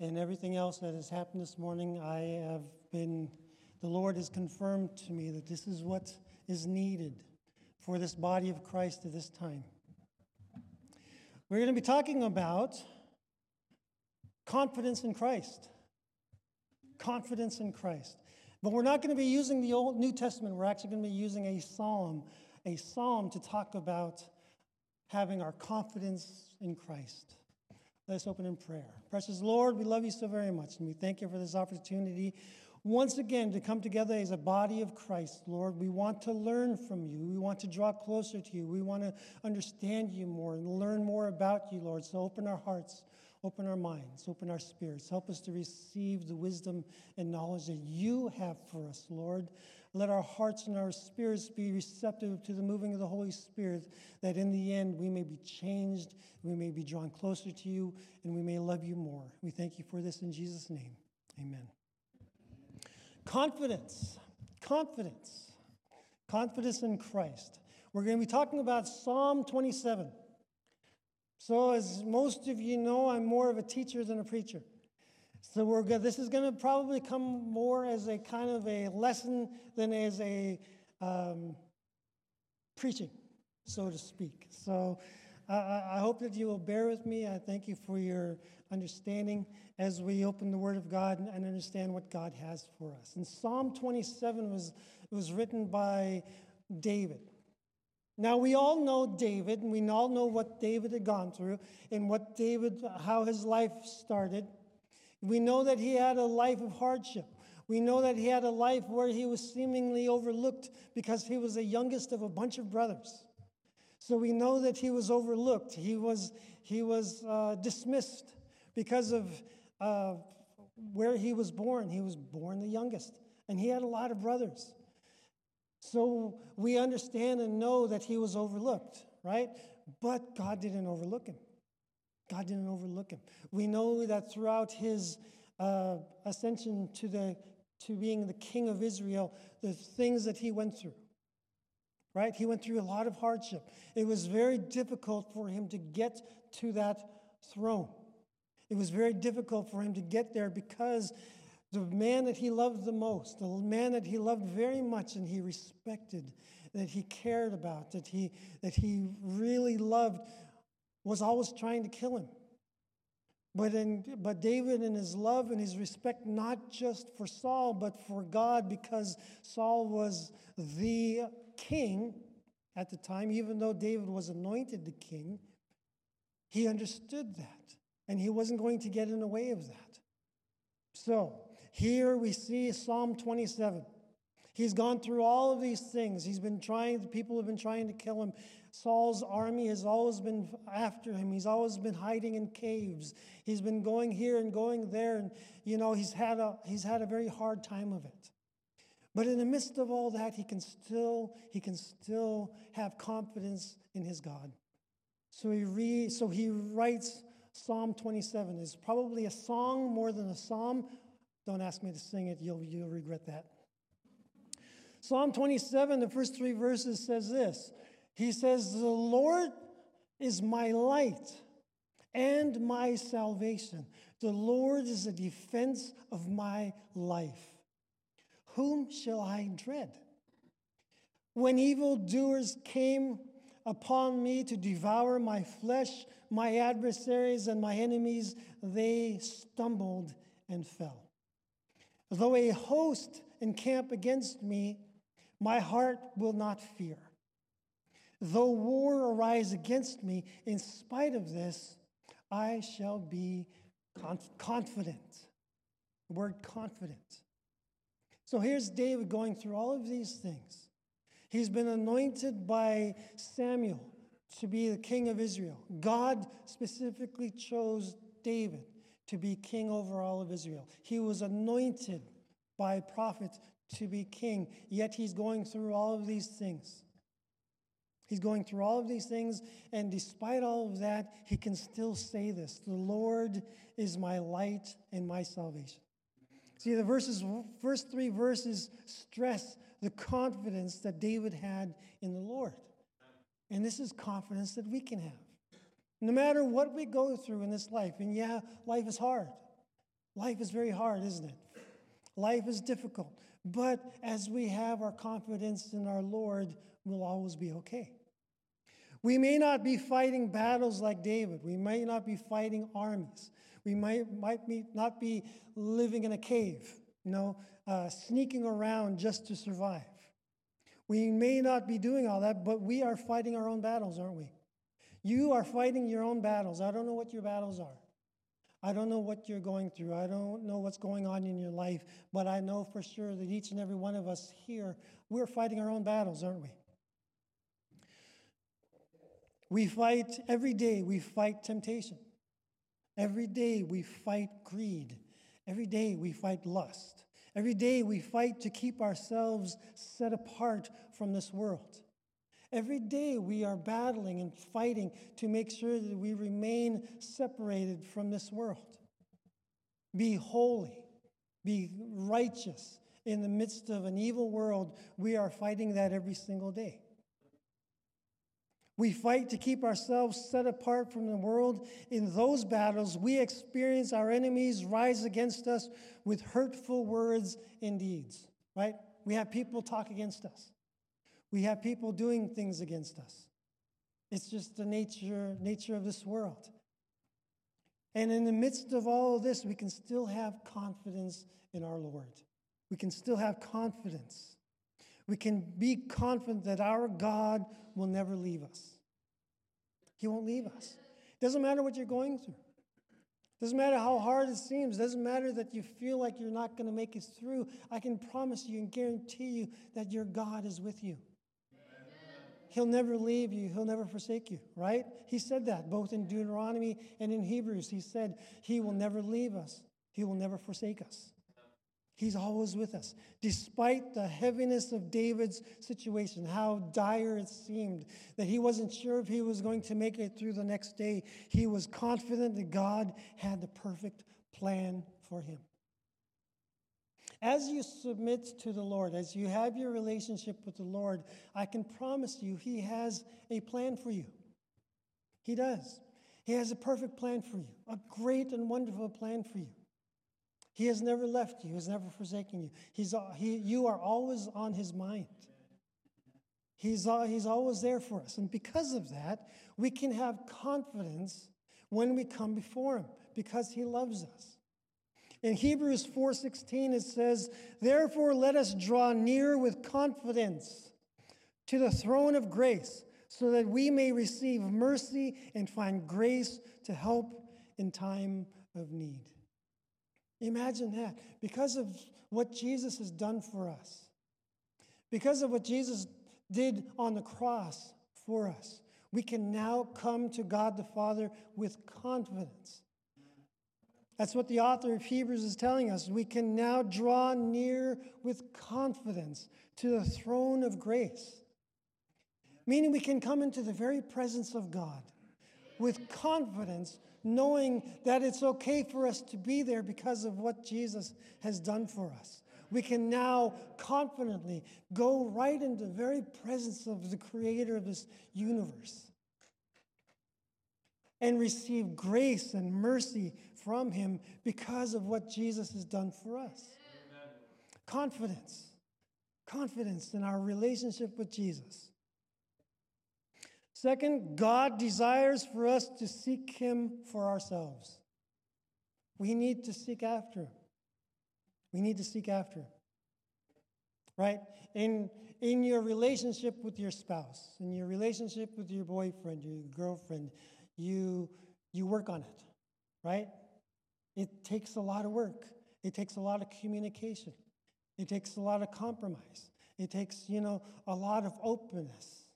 And everything else that has happened this morning, I have been, the Lord has confirmed to me that this is what is needed for this body of Christ at this time. We're going to be talking about confidence in Christ. Confidence in Christ. But we're not going to be using the Old New Testament. We're actually going to be using a psalm, a psalm to talk about having our confidence in Christ. Let's open in prayer. Precious Lord, we love you so very much, and we thank you for this opportunity once again to come together as a body of Christ, Lord. We want to learn from you. We want to draw closer to you. We want to understand you more and learn more about you, Lord. So open our hearts, open our minds, open our spirits. Help us to receive the wisdom and knowledge that you have for us, Lord. Let our hearts and our spirits be receptive to the moving of the Holy Spirit, that in the end we may be changed, we may be drawn closer to you, and we may love you more. We thank you for this in Jesus' name. Amen. Confidence, confidence, confidence in Christ. We're going to be talking about Psalm 27. So, as most of you know, I'm more of a teacher than a preacher. So, we're go- this is going to probably come more as a kind of a lesson than as a um, preaching, so to speak. So, I- I I hope that you will bear with me. I thank you for your understanding as we open the Word of God and and understand what God has for us. And Psalm 27 was, was written by David. Now, we all know David, and we all know what David had gone through and what David, how his life started. We know that he had a life of hardship. We know that he had a life where he was seemingly overlooked because he was the youngest of a bunch of brothers. So we know that he was overlooked. He was, he was uh, dismissed because of uh, where he was born. He was born the youngest, and he had a lot of brothers. So we understand and know that he was overlooked, right? But God didn't overlook him. God didn't overlook him. We know that throughout his uh, ascension to, the, to being the king of Israel, the things that he went through, right? He went through a lot of hardship. It was very difficult for him to get to that throne. It was very difficult for him to get there because the man that he loved the most, the man that he loved very much and he respected, that he cared about, that he, that he really loved, was always trying to kill him. But, in, but David, in his love and his respect, not just for Saul, but for God, because Saul was the king at the time, even though David was anointed the king, he understood that. And he wasn't going to get in the way of that. So here we see Psalm 27. He's gone through all of these things. He's been trying, people have been trying to kill him. Saul's army has always been after him. He's always been hiding in caves. He's been going here and going there. And, you know, he's had a, he's had a very hard time of it. But in the midst of all that, he can still, he can still have confidence in his God. So he, re, so he writes Psalm 27. It's probably a song more than a psalm. Don't ask me to sing it, you'll, you'll regret that. Psalm 27, the first three verses says this. He says, The Lord is my light and my salvation. The Lord is the defense of my life. Whom shall I dread? When evildoers came upon me to devour my flesh, my adversaries and my enemies, they stumbled and fell. Though a host encamp against me, my heart will not fear. Though war arise against me, in spite of this, I shall be conf- confident. The word confident. So here's David going through all of these things. He's been anointed by Samuel to be the king of Israel. God specifically chose David to be king over all of Israel. He was anointed by a prophet to be king, yet he's going through all of these things. He's going through all of these things, and despite all of that, he can still say this The Lord is my light and my salvation. See, the verses, first three verses stress the confidence that David had in the Lord. And this is confidence that we can have. No matter what we go through in this life, and yeah, life is hard. Life is very hard, isn't it? Life is difficult. But as we have our confidence in our Lord, we'll always be okay. We may not be fighting battles like David. We might not be fighting armies. We might, might be, not be living in a cave, you know, uh, sneaking around just to survive. We may not be doing all that, but we are fighting our own battles, aren't we? You are fighting your own battles. I don't know what your battles are. I don't know what you're going through. I don't know what's going on in your life, but I know for sure that each and every one of us here, we're fighting our own battles, aren't we? We fight every day, we fight temptation. Every day we fight greed. Every day we fight lust. Every day we fight to keep ourselves set apart from this world. Every day we are battling and fighting to make sure that we remain separated from this world. Be holy, be righteous in the midst of an evil world. We are fighting that every single day. We fight to keep ourselves set apart from the world. In those battles, we experience our enemies rise against us with hurtful words and deeds, right? We have people talk against us. We have people doing things against us. It's just the nature, nature of this world. And in the midst of all of this, we can still have confidence in our Lord. We can still have confidence we can be confident that our God will never leave us. He won't leave us. It doesn't matter what you're going through. Doesn't matter how hard it seems. Doesn't matter that you feel like you're not going to make it through. I can promise you and guarantee you that your God is with you. He'll never leave you. He'll never forsake you, right? He said that both in Deuteronomy and in Hebrews. He said, He will never leave us, He will never forsake us. He's always with us. Despite the heaviness of David's situation, how dire it seemed, that he wasn't sure if he was going to make it through the next day, he was confident that God had the perfect plan for him. As you submit to the Lord, as you have your relationship with the Lord, I can promise you he has a plan for you. He does. He has a perfect plan for you, a great and wonderful plan for you. He has never left you, He's never forsaken you. He's, he, you are always on His mind. He's, he's always there for us. And because of that, we can have confidence when we come before Him because He loves us. In Hebrews 4:16 it says, "Therefore let us draw near with confidence to the throne of grace, so that we may receive mercy and find grace to help in time of need." Imagine that. Because of what Jesus has done for us, because of what Jesus did on the cross for us, we can now come to God the Father with confidence. That's what the author of Hebrews is telling us. We can now draw near with confidence to the throne of grace, meaning we can come into the very presence of God with confidence knowing that it's okay for us to be there because of what Jesus has done for us. We can now confidently go right into the very presence of the creator of this universe and receive grace and mercy from him because of what Jesus has done for us. Amen. Confidence. Confidence in our relationship with Jesus. Second, God desires for us to seek Him for ourselves. We need to seek after Him. We need to seek after Him. Right? In, in your relationship with your spouse, in your relationship with your boyfriend, your girlfriend, you, you work on it. Right? It takes a lot of work, it takes a lot of communication, it takes a lot of compromise. It takes, you know, a lot of openness.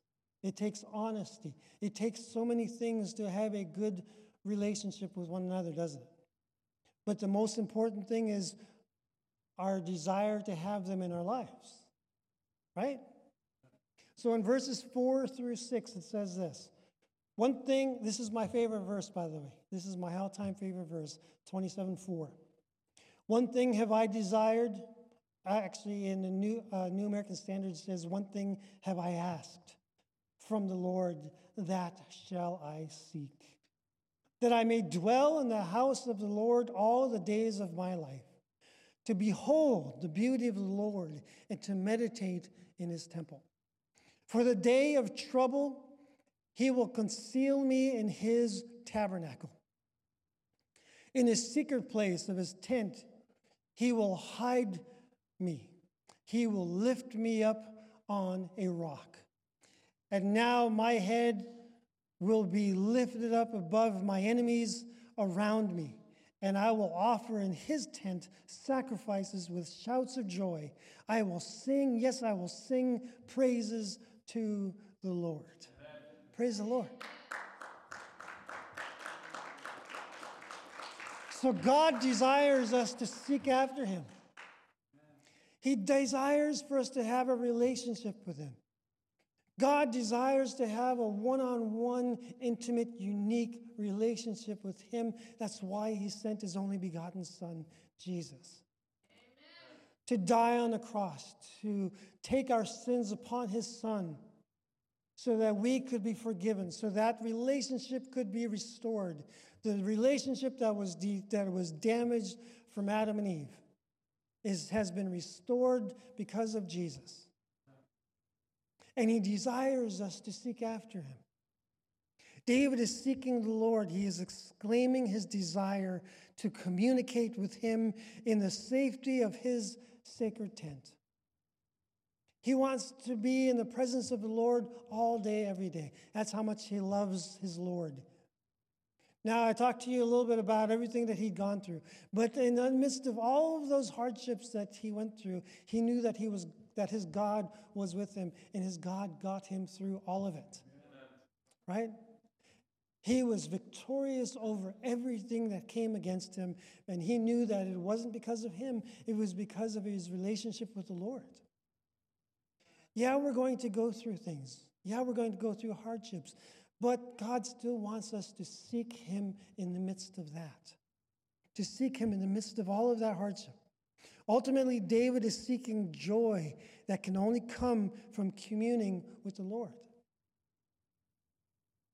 It takes honesty. It takes so many things to have a good relationship with one another, doesn't it? But the most important thing is our desire to have them in our lives, right? So in verses 4 through 6, it says this. One thing, this is my favorite verse, by the way. This is my all time favorite verse, 27 4. One thing have I desired. Actually, in the New, uh, New American Standard, says, One thing have I asked from the Lord, that shall I seek. That I may dwell in the house of the Lord all the days of my life, to behold the beauty of the Lord and to meditate in his temple. For the day of trouble, he will conceal me in his tabernacle. In his secret place of his tent, he will hide me. He will lift me up on a rock. And now my head will be lifted up above my enemies around me, and I will offer in his tent sacrifices with shouts of joy. I will sing, yes, I will sing praises to the Lord. Amen. Praise the Lord. So God desires us to seek after him. He desires for us to have a relationship with him. God desires to have a one on one, intimate, unique relationship with Him. That's why He sent His only begotten Son, Jesus. To die on the cross, to take our sins upon His Son, so that we could be forgiven, so that relationship could be restored. The relationship that was, de- that was damaged from Adam and Eve is, has been restored because of Jesus and he desires us to seek after him. David is seeking the Lord. He is exclaiming his desire to communicate with him in the safety of his sacred tent. He wants to be in the presence of the Lord all day, every day. That's how much he loves his Lord. Now, I talked to you a little bit about everything that he'd gone through. But in the midst of all of those hardships that he went through, he knew that he was that his God was with him, and his God got him through all of it. Right? He was victorious over everything that came against him, and he knew that it wasn't because of him, it was because of his relationship with the Lord. Yeah, we're going to go through things. Yeah, we're going to go through hardships, but God still wants us to seek him in the midst of that, to seek him in the midst of all of that hardship. Ultimately, David is seeking joy that can only come from communing with the Lord.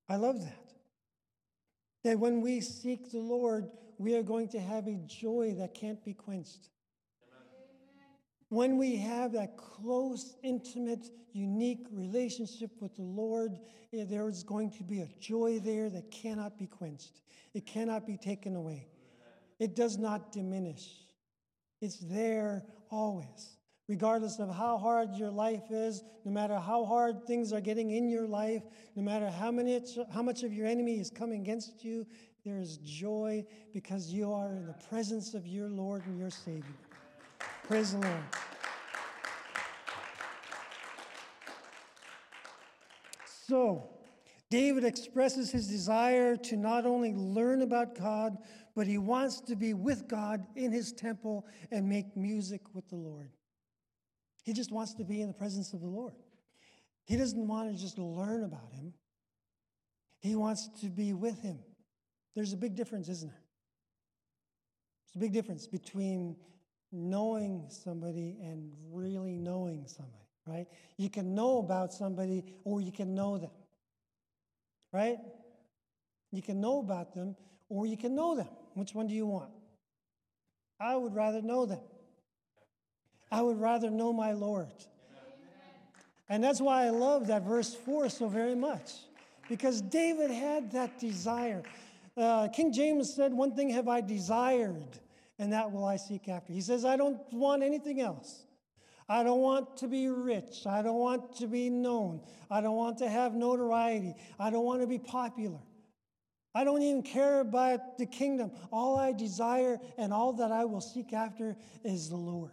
I love that. That when we seek the Lord, we are going to have a joy that can't be quenched. When we have that close, intimate, unique relationship with the Lord, eh, there is going to be a joy there that cannot be quenched. It cannot be taken away. It does not diminish. It's there always. Regardless of how hard your life is, no matter how hard things are getting in your life, no matter how, many, how much of your enemy is coming against you, there is joy because you are in the presence of your Lord and your Savior. Praise the Lord. So, David expresses his desire to not only learn about God, but he wants to be with God in his temple and make music with the Lord. He just wants to be in the presence of the Lord. He doesn't want to just learn about him, he wants to be with him. There's a big difference, isn't there? There's a big difference between knowing somebody and really knowing somebody, right? You can know about somebody or you can know them, right? You can know about them or you can know them. Which one do you want? I would rather know them. I would rather know my Lord. And that's why I love that verse 4 so very much, because David had that desire. Uh, King James said, One thing have I desired, and that will I seek after. He says, I don't want anything else. I don't want to be rich. I don't want to be known. I don't want to have notoriety. I don't want to be popular. I don't even care about the kingdom. All I desire and all that I will seek after is the Lord.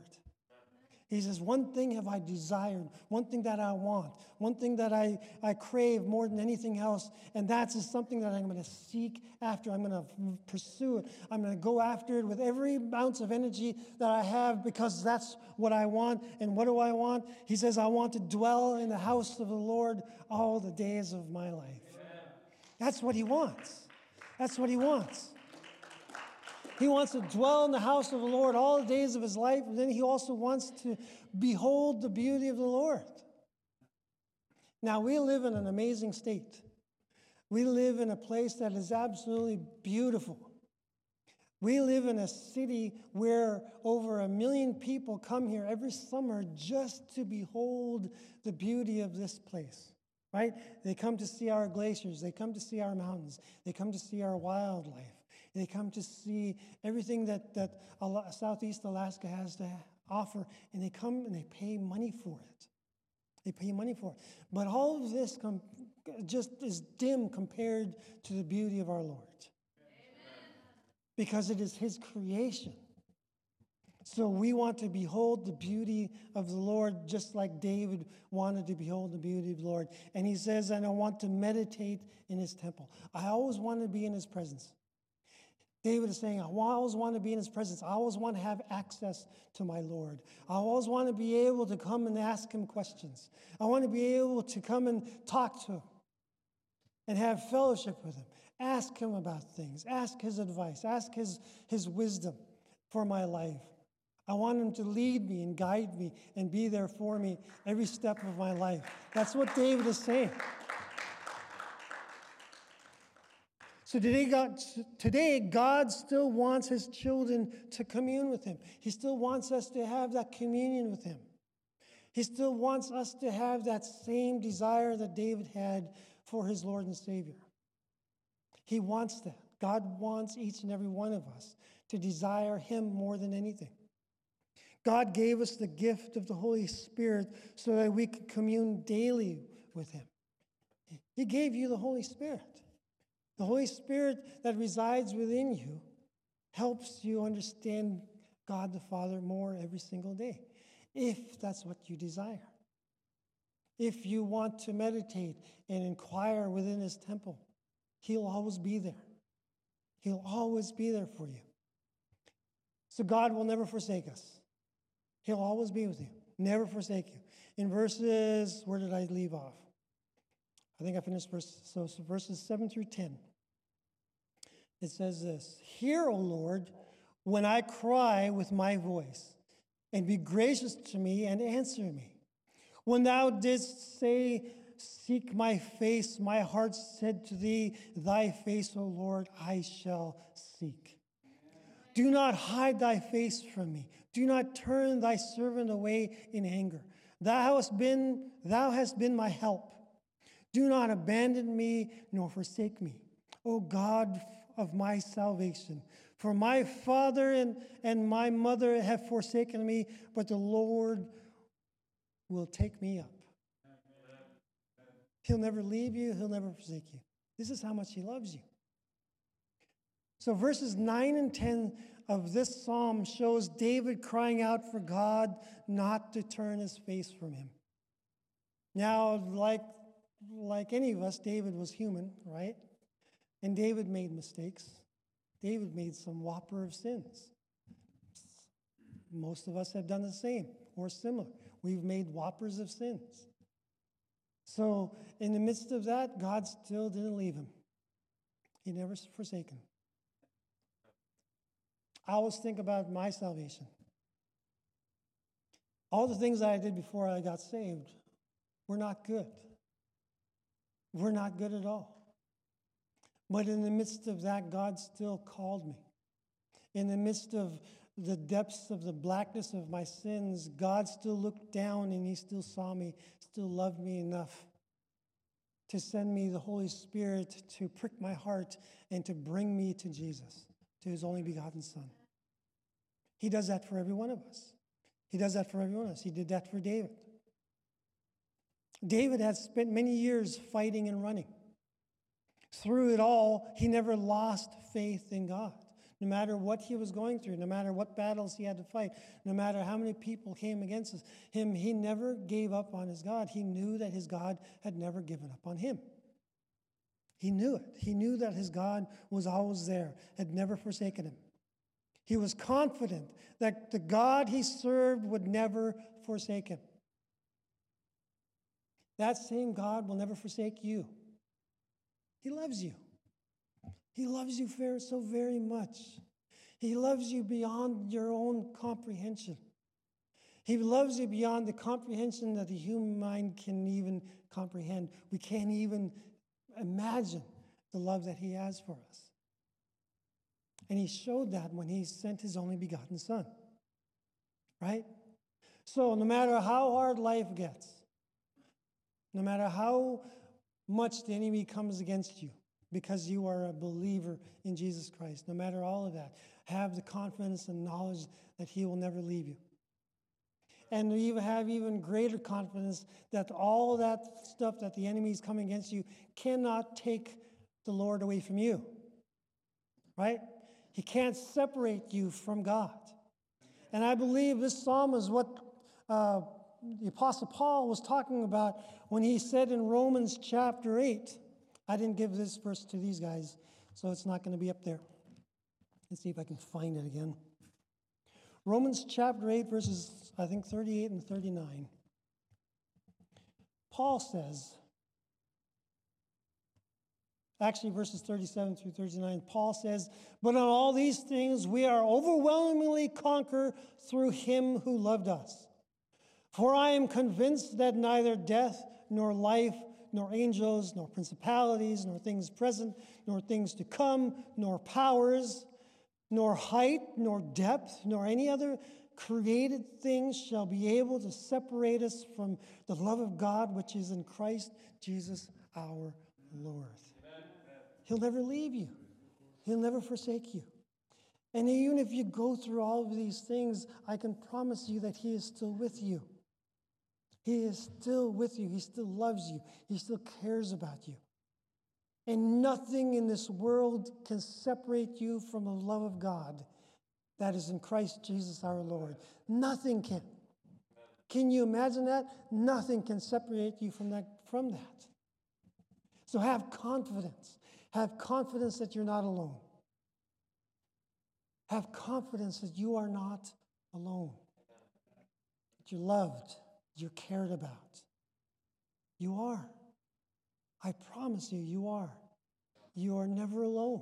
He says, One thing have I desired, one thing that I want, one thing that I, I crave more than anything else, and that's is something that I'm going to seek after. I'm going to pursue it. I'm going to go after it with every ounce of energy that I have because that's what I want. And what do I want? He says, I want to dwell in the house of the Lord all the days of my life. Amen. That's what he wants. That's what he wants. He wants to dwell in the house of the Lord all the days of his life, and then he also wants to behold the beauty of the Lord. Now, we live in an amazing state. We live in a place that is absolutely beautiful. We live in a city where over a million people come here every summer just to behold the beauty of this place, right? They come to see our glaciers, they come to see our mountains, they come to see our wildlife. They come to see everything that, that Southeast Alaska has to offer, and they come and they pay money for it. They pay money for it. But all of this com- just is dim compared to the beauty of our Lord. Amen. Because it is His creation. So we want to behold the beauty of the Lord just like David wanted to behold the beauty of the Lord. And he says, and I want to meditate in his temple. I always want to be in his presence. David is saying, I always want to be in his presence. I always want to have access to my Lord. I always want to be able to come and ask him questions. I want to be able to come and talk to him and have fellowship with him. Ask him about things, ask his advice, ask his, his wisdom for my life. I want him to lead me and guide me and be there for me every step of my life. That's what David is saying. So today God, today, God still wants his children to commune with him. He still wants us to have that communion with him. He still wants us to have that same desire that David had for his Lord and Savior. He wants that. God wants each and every one of us to desire him more than anything. God gave us the gift of the Holy Spirit so that we could commune daily with him. He gave you the Holy Spirit. The Holy Spirit that resides within you helps you understand God the Father more every single day, if that's what you desire. If you want to meditate and inquire within His temple, He'll always be there. He'll always be there for you. So God will never forsake us. He'll always be with you, never forsake you. In verses, where did I leave off? I think I finished verse, so, so verses 7 through 10 it says this Hear, O Lord, when I cry with my voice, and be gracious to me and answer me. When thou didst say, Seek my face, my heart said to thee, Thy face, O Lord, I shall seek. Do not hide thy face from me. Do not turn thy servant away in anger. Thou hast been, thou hast been my help. Do not abandon me nor forsake me. O God, of my salvation. For my father and, and my mother have forsaken me, but the Lord will take me up. He'll never leave you, He'll never forsake you. This is how much He loves you. So, verses 9 and 10 of this psalm shows David crying out for God not to turn his face from him. Now, like, like any of us, David was human, right? And David made mistakes. David made some whopper of sins. Most of us have done the same or similar. We've made whoppers of sins. So, in the midst of that, God still didn't leave him. He never forsaken. I always think about my salvation. All the things that I did before I got saved were not good. We're not good at all. But in the midst of that, God still called me. In the midst of the depths of the blackness of my sins, God still looked down and He still saw me, still loved me enough to send me the Holy Spirit to prick my heart and to bring me to Jesus, to His only begotten Son. He does that for every one of us. He does that for every one of us. He did that for David. David had spent many years fighting and running. Through it all, he never lost faith in God. no matter what he was going through, no matter what battles he had to fight, no matter how many people came against him, he never gave up on his God. He knew that his God had never given up on him. He knew it. He knew that his God was always there, had never forsaken him. He was confident that the God he served would never forsake him. That same God will never forsake you. He loves you. He loves you so very much. He loves you beyond your own comprehension. He loves you beyond the comprehension that the human mind can even comprehend. We can't even imagine the love that He has for us. And He showed that when He sent His only begotten Son. Right? So, no matter how hard life gets, no matter how much the enemy comes against you, because you are a believer in Jesus Christ, no matter all of that, have the confidence and knowledge that He will never leave you and even have even greater confidence that all that stuff that the enemy is coming against you cannot take the Lord away from you. Right? He can't separate you from God. And I believe this psalm is what uh, the Apostle Paul was talking about when he said in Romans chapter 8. I didn't give this verse to these guys, so it's not going to be up there. Let's see if I can find it again. Romans chapter 8, verses, I think, 38 and 39. Paul says, actually, verses 37 through 39, Paul says, But on all these things we are overwhelmingly conquered through him who loved us. For I am convinced that neither death nor life, nor angels, nor principalities, nor things present, nor things to come, nor powers, nor height, nor depth, nor any other created thing shall be able to separate us from the love of God which is in Christ Jesus our Lord. Amen. He'll never leave you, He'll never forsake you. And even if you go through all of these things, I can promise you that He is still with you. He is still with you. He still loves you. He still cares about you. And nothing in this world can separate you from the love of God that is in Christ Jesus our Lord. Nothing can. Can you imagine that? Nothing can separate you from that. From that. So have confidence. Have confidence that you're not alone. Have confidence that you are not alone. That you're loved, you're cared about. You are. I promise you, you are. You are never alone.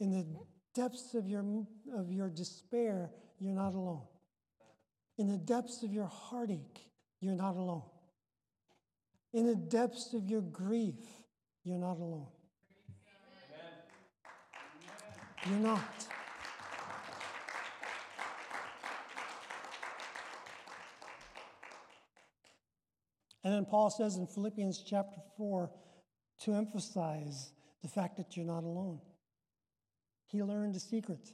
In the depths of your, of your despair, you're not alone. In the depths of your heartache, you're not alone. In the depths of your grief, you're not alone. You're not. And then Paul says in Philippians chapter 4 to emphasize the fact that you're not alone. He learned a secret.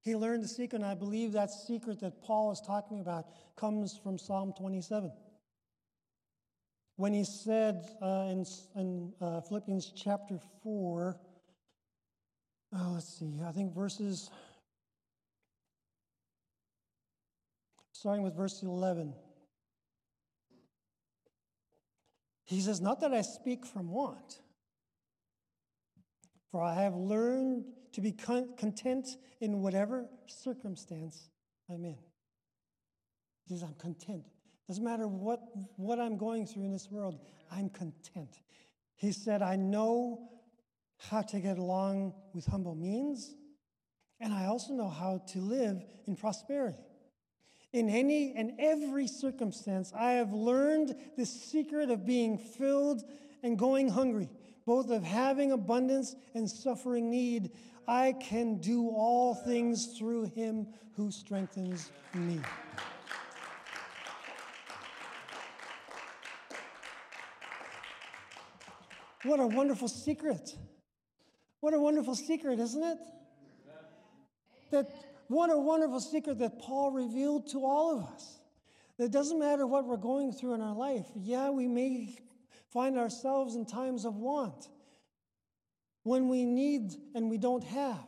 He learned the secret, and I believe that secret that Paul is talking about comes from Psalm 27. When he said uh, in, in uh, Philippians chapter 4, oh, let's see, I think verses, starting with verse 11. He says, Not that I speak from want, for I have learned to be content in whatever circumstance I'm in. He says, I'm content. Doesn't matter what, what I'm going through in this world, I'm content. He said, I know how to get along with humble means, and I also know how to live in prosperity. In any and every circumstance, I have learned the secret of being filled and going hungry, both of having abundance and suffering need. I can do all things through him who strengthens me. What a wonderful secret. What a wonderful secret, isn't it? That what a wonderful secret that Paul revealed to all of us. It doesn't matter what we're going through in our life. Yeah, we may find ourselves in times of want when we need and we don't have.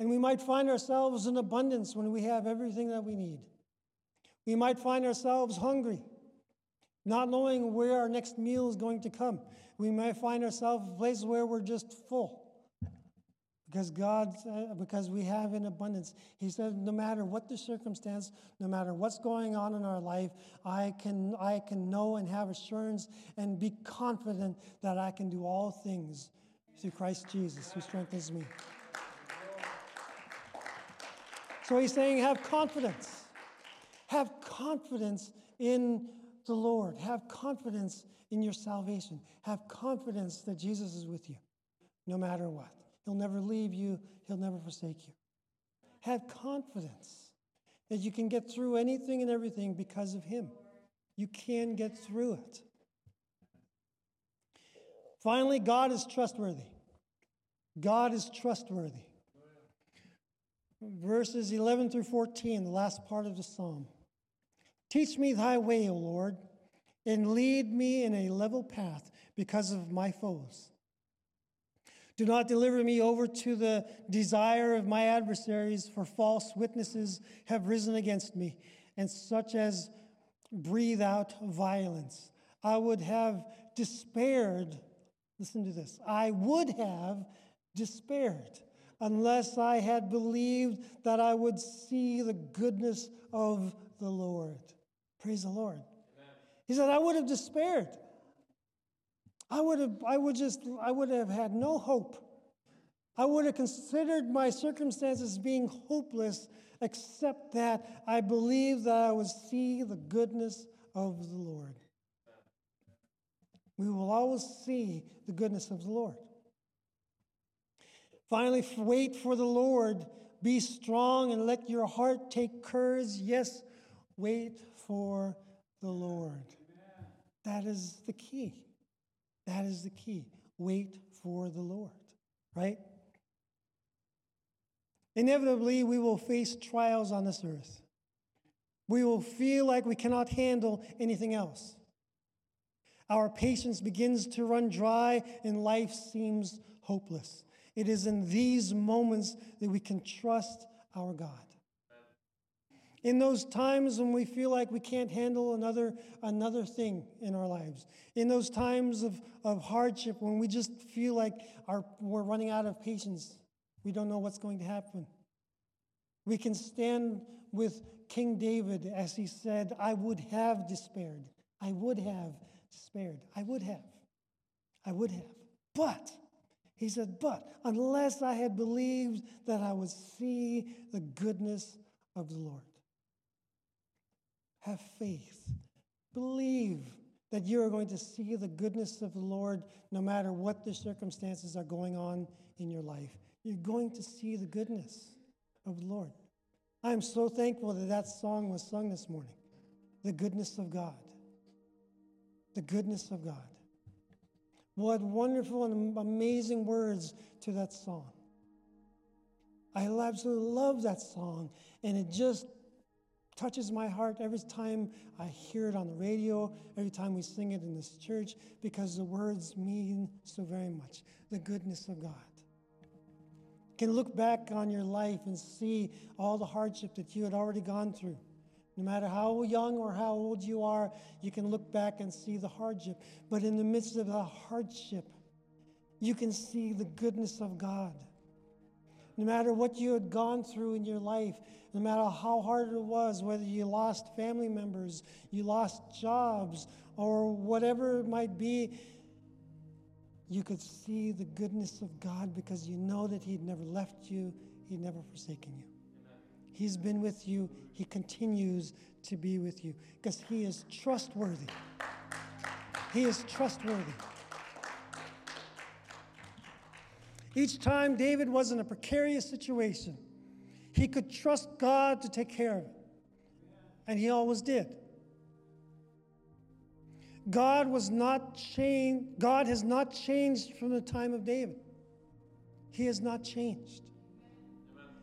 And we might find ourselves in abundance when we have everything that we need. We might find ourselves hungry, not knowing where our next meal is going to come. We might find ourselves in places where we're just full. Because God, because we have in abundance. He said, no matter what the circumstance, no matter what's going on in our life, I can, I can know and have assurance and be confident that I can do all things through Christ Jesus who strengthens me. So he's saying, have confidence. Have confidence in the Lord. Have confidence in your salvation. Have confidence that Jesus is with you no matter what. He'll never leave you, He'll never forsake you. Have confidence that you can get through anything and everything because of Him. You can get through it. Finally, God is trustworthy. God is trustworthy. Verses 11 through 14, the last part of the psalm. Teach me thy way, O Lord, and lead me in a level path because of my foes. Do not deliver me over to the desire of my adversaries, for false witnesses have risen against me, and such as breathe out violence. I would have despaired, listen to this, I would have despaired unless I had believed that I would see the goodness of the Lord. Praise the Lord. Amen. He said, I would have despaired. I would have, I would just, I would have had no hope. I would have considered my circumstances being hopeless, except that I believed that I would see the goodness of the Lord. We will always see the goodness of the Lord. Finally, wait for the Lord. Be strong and let your heart take courage. Yes, wait for the Lord. That is the key. That is the key. Wait for the Lord, right? Inevitably, we will face trials on this earth. We will feel like we cannot handle anything else. Our patience begins to run dry and life seems hopeless. It is in these moments that we can trust our God. In those times when we feel like we can't handle another, another thing in our lives, in those times of, of hardship when we just feel like our, we're running out of patience, we don't know what's going to happen. We can stand with King David as he said, I would have despaired. I would have despaired. I would have. I would have. But he said, But unless I had believed that I would see the goodness of the Lord. Have faith. Believe that you are going to see the goodness of the Lord no matter what the circumstances are going on in your life. You're going to see the goodness of the Lord. I am so thankful that that song was sung this morning. The goodness of God. The goodness of God. What wonderful and amazing words to that song. I absolutely love that song, and it just touches my heart every time I hear it on the radio, every time we sing it in this church, because the words mean so very much. The goodness of God. You can look back on your life and see all the hardship that you had already gone through. No matter how young or how old you are, you can look back and see the hardship. But in the midst of the hardship, you can see the goodness of God. No matter what you had gone through in your life, no matter how hard it was, whether you lost family members, you lost jobs, or whatever it might be, you could see the goodness of God because you know that He'd never left you, He'd never forsaken you. He's been with you. He continues to be with you because He is trustworthy. He is trustworthy. Each time David was in a precarious situation, he could trust God to take care of it. And he always did. God was not changed. God has not changed from the time of David. He has not changed.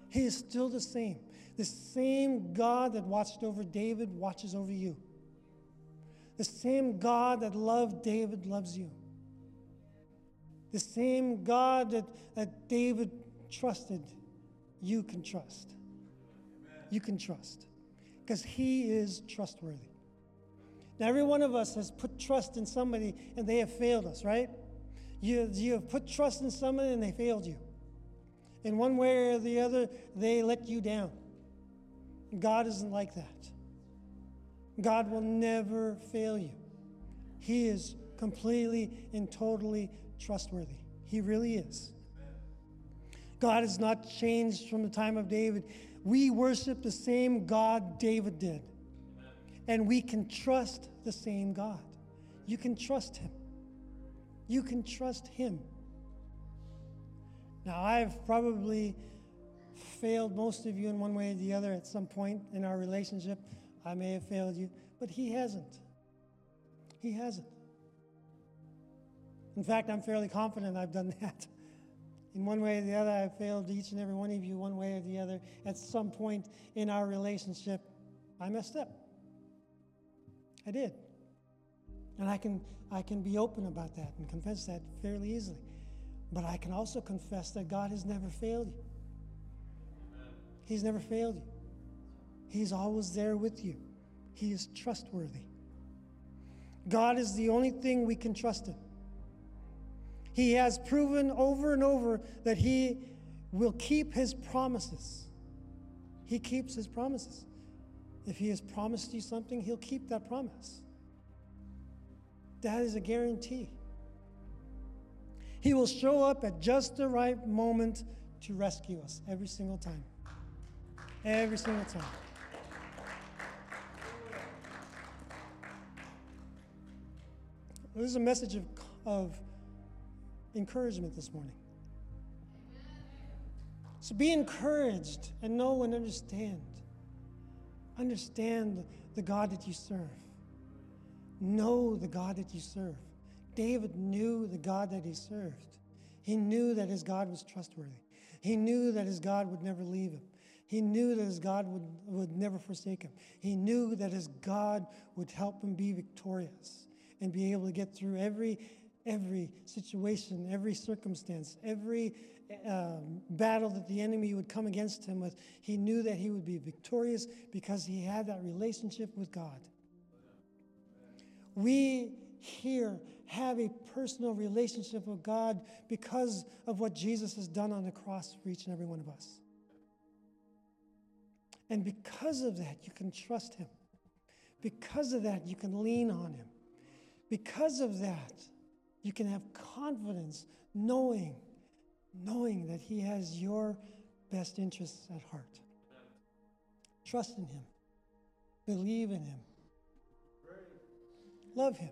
He is still the same. The same God that watched over David watches over you. The same God that loved David loves you. The same God that, that David trusted you can trust. You can trust because He is trustworthy. Now, every one of us has put trust in somebody and they have failed us, right? You, you have put trust in somebody and they failed you. In one way or the other, they let you down. God isn't like that. God will never fail you. He is completely and totally trustworthy. He really is. God has not changed from the time of David. We worship the same God David did. And we can trust the same God. You can trust Him. You can trust Him. Now, I've probably failed most of you in one way or the other at some point in our relationship. I may have failed you, but He hasn't. He hasn't. In fact, I'm fairly confident I've done that. In one way or the other, I've failed each and every one of you, one way or the other. At some point in our relationship, I messed up. I did. And I can, I can be open about that and confess that fairly easily. But I can also confess that God has never failed you. He's never failed you. He's always there with you. He is trustworthy. God is the only thing we can trust in. He has proven over and over that He will keep His promises. He keeps His promises. If He has promised you something, He'll keep that promise. That is a guarantee. He will show up at just the right moment to rescue us every single time. Every single time. This is a message of, of encouragement this morning. So be encouraged and know and understand. Understand the God that you serve. Know the God that you serve. David knew the God that he served. He knew that his God was trustworthy. He knew that his God would never leave him. He knew that his God would, would never forsake him. He knew that his God would help him be victorious and be able to get through every every situation, every circumstance, every um, battle that the enemy would come against him with, he knew that he would be victorious because he had that relationship with God. We here have a personal relationship with God because of what Jesus has done on the cross for each and every one of us. And because of that, you can trust him. Because of that, you can lean on him. Because of that, you can have confidence knowing, knowing that He has your best interests at heart. Trust in Him, believe in Him, love Him,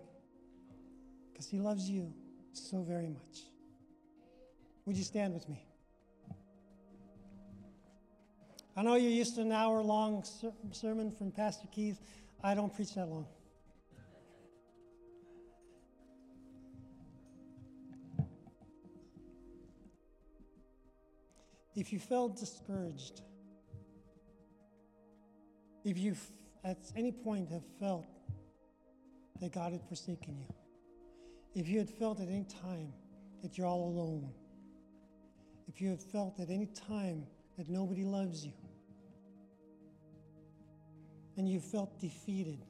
because He loves you so very much. Would you stand with me? I know you're used to an hour long sermon from Pastor Keith. I don't preach that long. If you felt discouraged, if you at any point have felt that God had forsaken you, if you had felt at any time that you're all alone, if you have felt at any time that nobody loves you, and you felt defeated,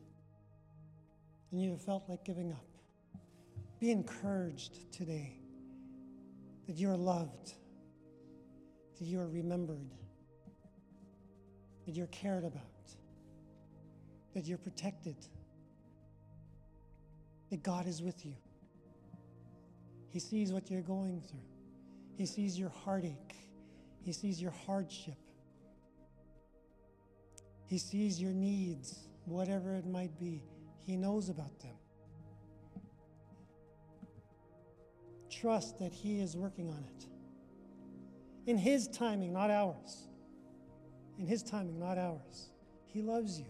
and you have felt like giving up, be encouraged today that you are loved that you are remembered, that you're cared about, that you're protected, that God is with you. He sees what you're going through, He sees your heartache, He sees your hardship, He sees your needs, whatever it might be. He knows about them. Trust that He is working on it in His timing, not ours. In His timing, not ours. He loves you.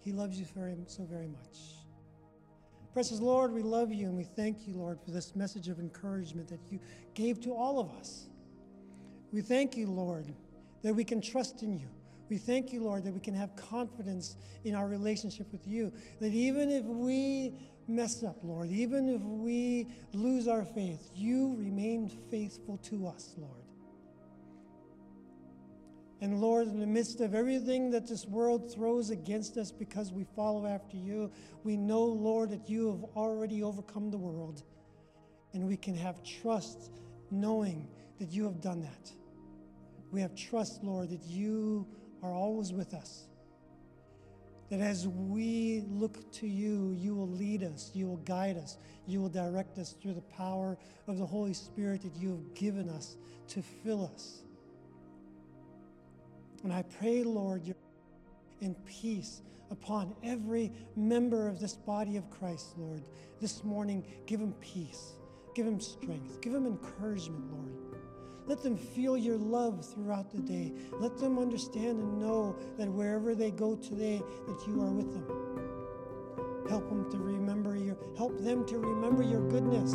He loves you very, so very much. Precious Lord, we love you and we thank you, Lord, for this message of encouragement that you gave to all of us. We thank you, Lord, that we can trust in you. We thank you, Lord, that we can have confidence in our relationship with you. That even if we mess up, Lord, even if we lose our faith, you remain faithful to us, Lord. And Lord, in the midst of everything that this world throws against us because we follow after you, we know, Lord, that you have already overcome the world. And we can have trust knowing that you have done that. We have trust, Lord, that you are always with us. That as we look to you, you will lead us, you will guide us, you will direct us through the power of the Holy Spirit that you have given us to fill us. And I pray, Lord, your in peace upon every member of this body of Christ, Lord. This morning, give them peace, give them strength, give them encouragement, Lord. Let them feel your love throughout the day. Let them understand and know that wherever they go today, that you are with them. Help them to remember your help them to remember your goodness,